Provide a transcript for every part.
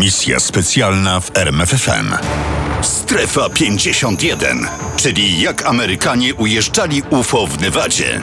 Misja specjalna w RMFFM. Strefa 51, czyli jak Amerykanie ujeżdżali UFO w Nevadzie.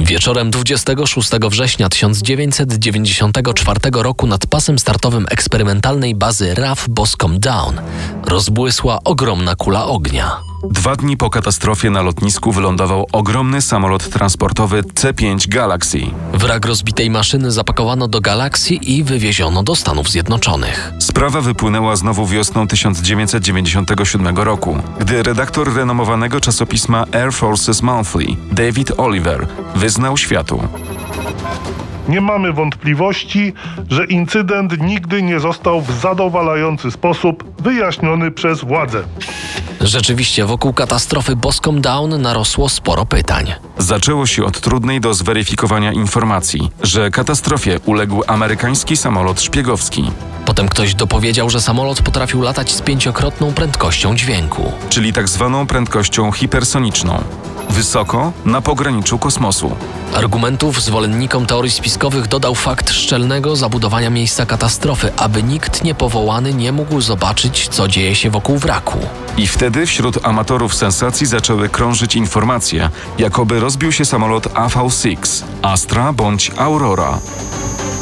Wieczorem 26 września 1994 roku nad pasem startowym eksperymentalnej bazy RAF Boscom Down rozbłysła ogromna kula ognia. Dwa dni po katastrofie na lotnisku wylądował ogromny samolot transportowy C-5 Galaxy. Wrak rozbitej maszyny zapakowano do Galaxy i wywieziono do Stanów Zjednoczonych. Sprawa wypłynęła znowu wiosną 1997 roku, gdy redaktor renomowanego czasopisma Air Forces Monthly, David Oliver, wyznał światu. Nie mamy wątpliwości, że incydent nigdy nie został w zadowalający sposób wyjaśniony przez władze. Rzeczywiście wokół katastrofy Boscom Down narosło sporo pytań. Zaczęło się od trudnej do zweryfikowania informacji, że katastrofie uległ amerykański samolot szpiegowski, Potem ktoś dopowiedział, że samolot potrafił latać z pięciokrotną prędkością dźwięku. czyli tak zwaną prędkością hipersoniczną. Wysoko na pograniczu kosmosu. Argumentów zwolennikom teorii spiskowych dodał fakt szczelnego zabudowania miejsca katastrofy, aby nikt niepowołany nie mógł zobaczyć, co dzieje się wokół wraku. I wtedy wśród amatorów sensacji zaczęły krążyć informacje, jakoby rozbił się samolot AV6, Astra bądź Aurora.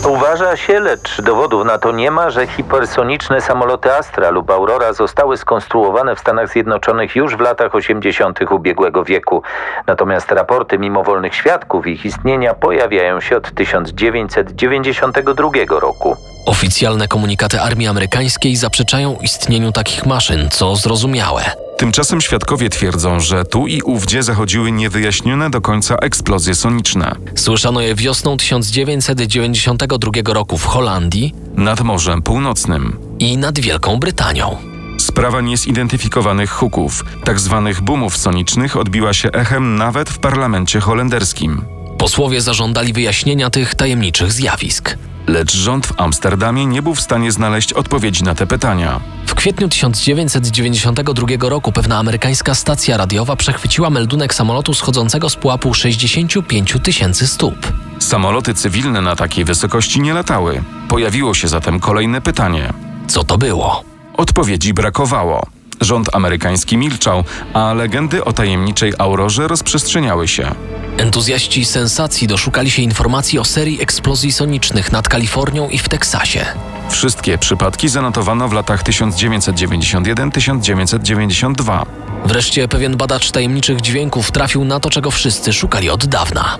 Uważa się, lecz dowodów na to nie ma, że hipersoniczne samoloty Astra lub Aurora zostały skonstruowane w Stanach Zjednoczonych już w latach 80. ubiegłego wieku. Natomiast raporty mimowolnych świadków ich istnienia pojawiają się od 1992 roku. Oficjalne komunikaty armii amerykańskiej zaprzeczają istnieniu takich maszyn, co zrozumiałe. Tymczasem świadkowie twierdzą, że tu i ówdzie zachodziły niewyjaśnione do końca eksplozje soniczne. Słyszano je wiosną 1992 roku w Holandii Nad Morzem Północnym. i nad Wielką Brytanią. Sprawa niezidentyfikowanych huków, tak zwanych boomów sonicznych, odbiła się echem nawet w parlamencie holenderskim. Posłowie zażądali wyjaśnienia tych tajemniczych zjawisk. Lecz rząd w Amsterdamie nie był w stanie znaleźć odpowiedzi na te pytania. W kwietniu 1992 roku pewna amerykańska stacja radiowa przechwyciła meldunek samolotu schodzącego z pułapu 65 tysięcy stóp. Samoloty cywilne na takiej wysokości nie latały. Pojawiło się zatem kolejne pytanie. Co to było? Odpowiedzi brakowało. Rząd amerykański milczał, a legendy o tajemniczej aurorze rozprzestrzeniały się. Entuzjaści sensacji doszukali się informacji o serii eksplozji sonicznych nad Kalifornią i w Teksasie. Wszystkie przypadki zanotowano w latach 1991-1992. Wreszcie pewien badacz tajemniczych dźwięków trafił na to, czego wszyscy szukali od dawna.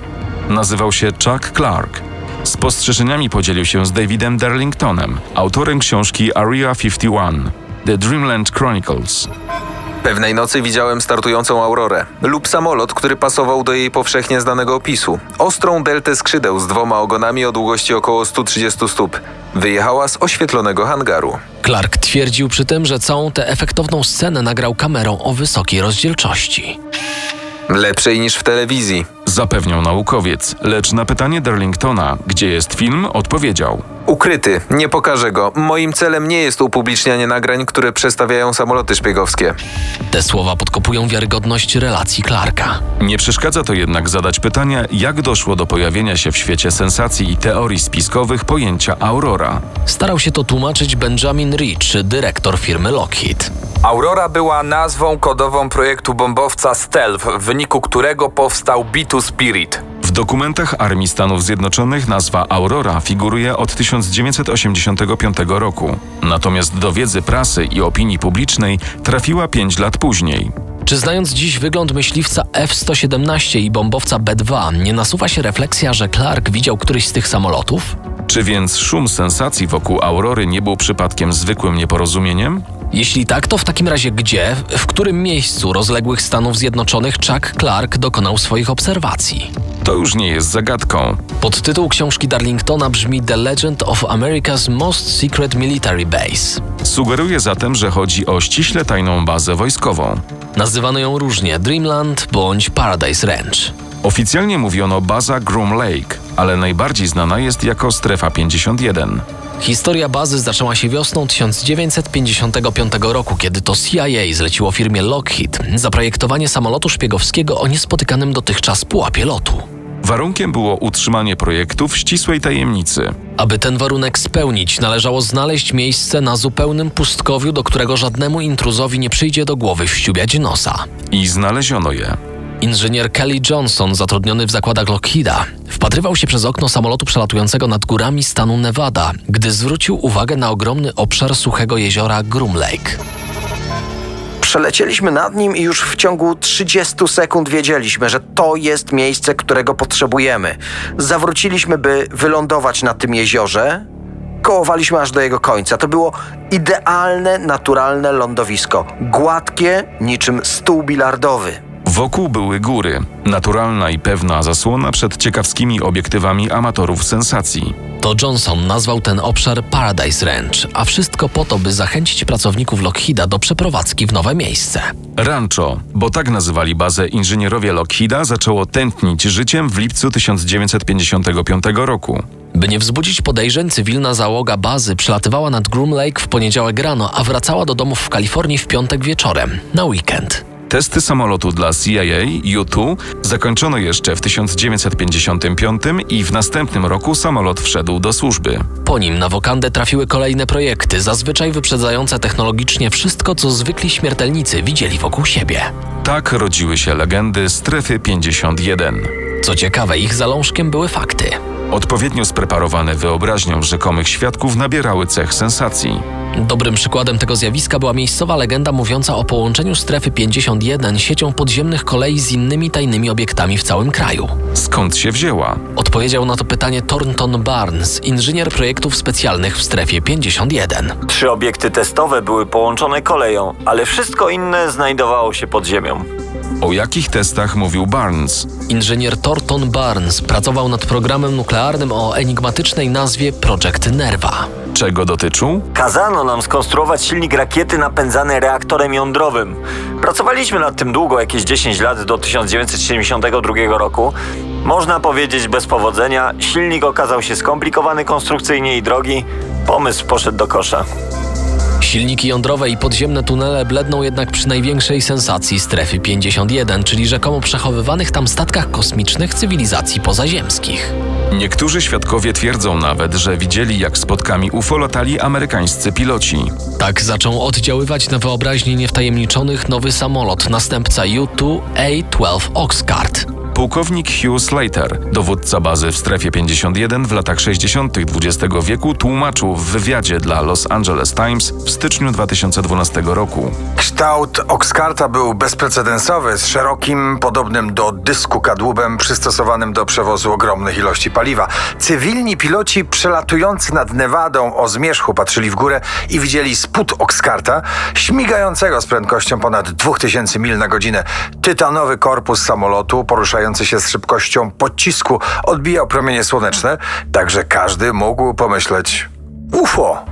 Nazywał się Chuck Clark. Spostrzeżeniami podzielił się z Davidem Darlingtonem, autorem książki Area 51 The Dreamland Chronicles. Pewnej nocy widziałem startującą aurorę lub samolot, który pasował do jej powszechnie znanego opisu. Ostrą deltę skrzydeł z dwoma ogonami o długości około 130 stóp. Wyjechała z oświetlonego hangaru. Clark twierdził przy tym, że całą tę efektowną scenę nagrał kamerą o wysokiej rozdzielczości. Lepszej niż w telewizji. Zapewniał naukowiec, lecz na pytanie Darlingtona, gdzie jest film, odpowiedział. Ukryty, nie pokażę go. Moim celem nie jest upublicznianie nagrań, które przedstawiają samoloty szpiegowskie. Te słowa podkopują wiarygodność relacji Clarka. Nie przeszkadza to jednak zadać pytanie, jak doszło do pojawienia się w świecie sensacji i teorii spiskowych pojęcia aurora. Starał się to tłumaczyć Benjamin Rich, dyrektor firmy Lockheed. Aurora była nazwą kodową projektu bombowca Stealth, w wyniku którego powstał B-2 Spirit. W dokumentach Armii Stanów Zjednoczonych nazwa Aurora figuruje od 1985 roku. Natomiast do wiedzy prasy i opinii publicznej trafiła 5 lat później. Czy znając dziś wygląd myśliwca F-117 i bombowca B-2, nie nasuwa się refleksja, że Clark widział któryś z tych samolotów? Czy więc szum sensacji wokół Aurory nie był przypadkiem zwykłym nieporozumieniem? Jeśli tak, to w takim razie gdzie, w którym miejscu rozległych Stanów Zjednoczonych Chuck Clark dokonał swoich obserwacji? To już nie jest zagadką. Podtytuł książki Darlingtona brzmi The Legend of America's Most Secret Military Base. Sugeruje zatem, że chodzi o ściśle tajną bazę wojskową. Nazywano ją różnie Dreamland bądź Paradise Ranch. Oficjalnie mówiono baza Groom Lake, ale najbardziej znana jest jako Strefa 51. Historia bazy zaczęła się wiosną 1955 roku, kiedy to CIA zleciło firmie Lockheed zaprojektowanie samolotu szpiegowskiego o niespotykanym dotychczas pułapie lotu. Warunkiem było utrzymanie projektu w ścisłej tajemnicy. Aby ten warunek spełnić, należało znaleźć miejsce na zupełnym pustkowiu, do którego żadnemu intruzowi nie przyjdzie do głowy wściubiać nosa. I znaleziono je. Inżynier Kelly Johnson, zatrudniony w zakładach Lockheeda, wpatrywał się przez okno samolotu przelatującego nad górami stanu Nevada, gdy zwrócił uwagę na ogromny obszar suchego jeziora Groom Lake. Przelecieliśmy nad nim i już w ciągu 30 sekund wiedzieliśmy, że to jest miejsce, którego potrzebujemy. Zawróciliśmy, by wylądować na tym jeziorze. Kołowaliśmy aż do jego końca. To było idealne, naturalne lądowisko. Gładkie, niczym stół bilardowy. Wokół były góry, naturalna i pewna zasłona przed ciekawskimi obiektywami amatorów sensacji. To Johnson nazwał ten obszar Paradise Ranch, a wszystko po to, by zachęcić pracowników Lockheeda do przeprowadzki w nowe miejsce. Rancho, bo tak nazywali bazę inżynierowie Lockheeda, zaczęło tętnić życiem w lipcu 1955 roku. By nie wzbudzić podejrzeń, cywilna załoga bazy przelatywała nad Groom Lake w poniedziałek rano, a wracała do domów w Kalifornii w piątek wieczorem, na weekend. Testy samolotu dla CIA U-2 zakończono jeszcze w 1955 i w następnym roku samolot wszedł do służby. Po nim na wokandę trafiły kolejne projekty, zazwyczaj wyprzedzające technologicznie wszystko, co zwykli śmiertelnicy widzieli wokół siebie. Tak rodziły się legendy Strefy 51. Co ciekawe, ich zalążkiem były fakty. Odpowiednio spreparowane wyobraźnią rzekomych świadków nabierały cech sensacji. Dobrym przykładem tego zjawiska była miejscowa legenda mówiąca o połączeniu strefy 51 siecią podziemnych kolei z innymi tajnymi obiektami w całym kraju. Skąd się wzięła? Odpowiedział na to pytanie Thornton Barnes, inżynier projektów specjalnych w strefie 51. Trzy obiekty testowe były połączone koleją, ale wszystko inne znajdowało się pod ziemią. O jakich testach mówił Barnes? Inżynier Thornton Barnes pracował nad programem nuklearnym o enigmatycznej nazwie Project Nerva. Czego dotyczył? Kazano nam skonstruować silnik rakiety napędzany reaktorem jądrowym. Pracowaliśmy nad tym długo, jakieś 10 lat do 1972 roku. Można powiedzieć bez powodzenia, silnik okazał się skomplikowany konstrukcyjnie i drogi. Pomysł poszedł do kosza. Silniki jądrowe i podziemne tunele bledną jednak przy największej sensacji strefy 51, czyli rzekomo przechowywanych tam statkach kosmicznych cywilizacji pozaziemskich. Niektórzy świadkowie twierdzą nawet, że widzieli jak spotkami UFO latali amerykańscy piloci. Tak zaczął oddziaływać na wyobraźnię niewtajemniczonych nowy samolot, następca U-2 A-12 Oxcart. Pułkownik Hugh Slater, dowódca bazy w strefie 51 w latach 60. XX wieku, tłumaczył w wywiadzie dla Los Angeles Times w styczniu 2012 roku. Kształt Oxcarta był bezprecedensowy, z szerokim, podobnym do dysku kadłubem przystosowanym do przewozu ogromnych ilości paliwa. Cywilni piloci przelatujący nad Nevadą o zmierzchu patrzyli w górę i widzieli spód Oxcarta, śmigającego z prędkością ponad 2000 mil na godzinę. Tytanowy korpus samolotu poruszający się z szybkością pocisku odbijał promienie słoneczne, także każdy mógł pomyśleć UFO.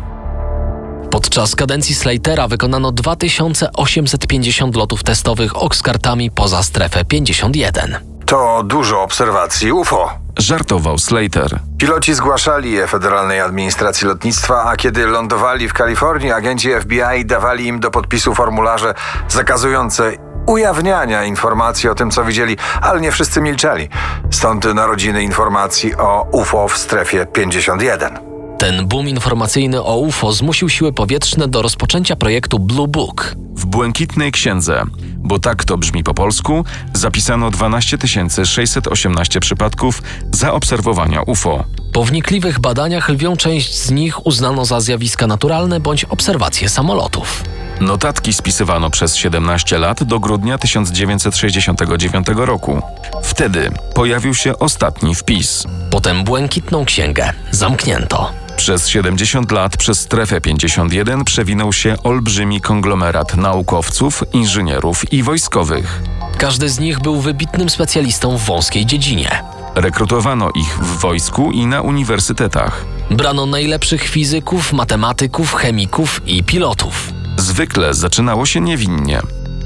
Podczas kadencji Slatera wykonano 2850 lotów testowych Oxcartami poza strefę 51. To dużo obserwacji UFO. Żartował Slater. Piloci zgłaszali je Federalnej Administracji Lotnictwa, a kiedy lądowali w Kalifornii, agenci FBI dawali im do podpisu formularze zakazujące ujawniania informacji o tym, co widzieli, ale nie wszyscy milczeli. Stąd narodziny informacji o UFO w strefie 51. Ten boom informacyjny o UFO zmusił siły powietrzne do rozpoczęcia projektu Blue Book. W błękitnej księdze, bo tak to brzmi po polsku, zapisano 12 618 przypadków zaobserwowania UFO. Po wnikliwych badaniach lwią część z nich uznano za zjawiska naturalne bądź obserwacje samolotów. Notatki spisywano przez 17 lat do grudnia 1969 roku. Wtedy pojawił się ostatni wpis. Potem błękitną księgę zamknięto. Przez 70 lat przez strefę 51 przewinął się olbrzymi konglomerat naukowców, inżynierów i wojskowych. Każdy z nich był wybitnym specjalistą w wąskiej dziedzinie. Rekrutowano ich w wojsku i na uniwersytetach. Brano najlepszych fizyków, matematyków, chemików i pilotów. Zwykle zaczynało się niewinnie.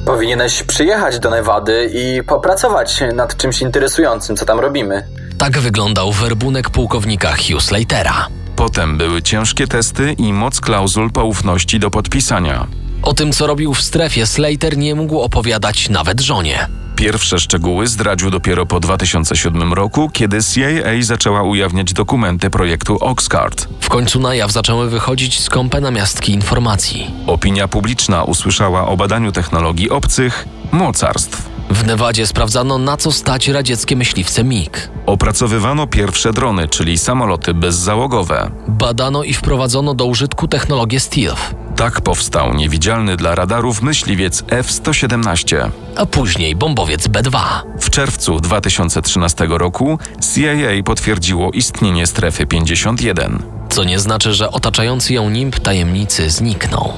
Powinieneś przyjechać do Nevady i popracować nad czymś interesującym, co tam robimy. Tak wyglądał werbunek pułkownika Hugh Slatera. Potem były ciężkie testy i moc klauzul poufności do podpisania. O tym, co robił w strefie, Slater nie mógł opowiadać nawet żonie. Pierwsze szczegóły zdradził dopiero po 2007 roku, kiedy CIA zaczęła ujawniać dokumenty projektu Oxcart. W końcu na jaw zaczęły wychodzić skąpe namiastki informacji. Opinia publiczna usłyszała o badaniu technologii obcych mocarstw. W Nevadzie sprawdzano, na co stać radzieckie myśliwce MiG. Opracowywano pierwsze drony, czyli samoloty bezzałogowe. Badano i wprowadzono do użytku technologię stealth, Tak powstał niewidzialny dla radarów myśliwiec F-117. a później bombowiec B-2. W czerwcu 2013 roku CIA potwierdziło istnienie strefy 51. Co nie znaczy, że otaczający ją nimb tajemnicy zniknął.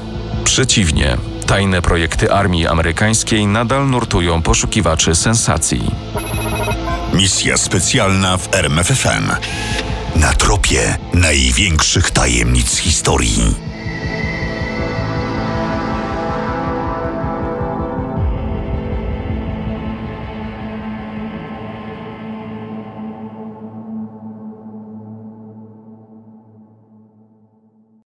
Przeciwnie, tajne projekty armii amerykańskiej nadal nurtują poszukiwaczy sensacji. Misja specjalna w RMFFM. Na tropie największych tajemnic historii.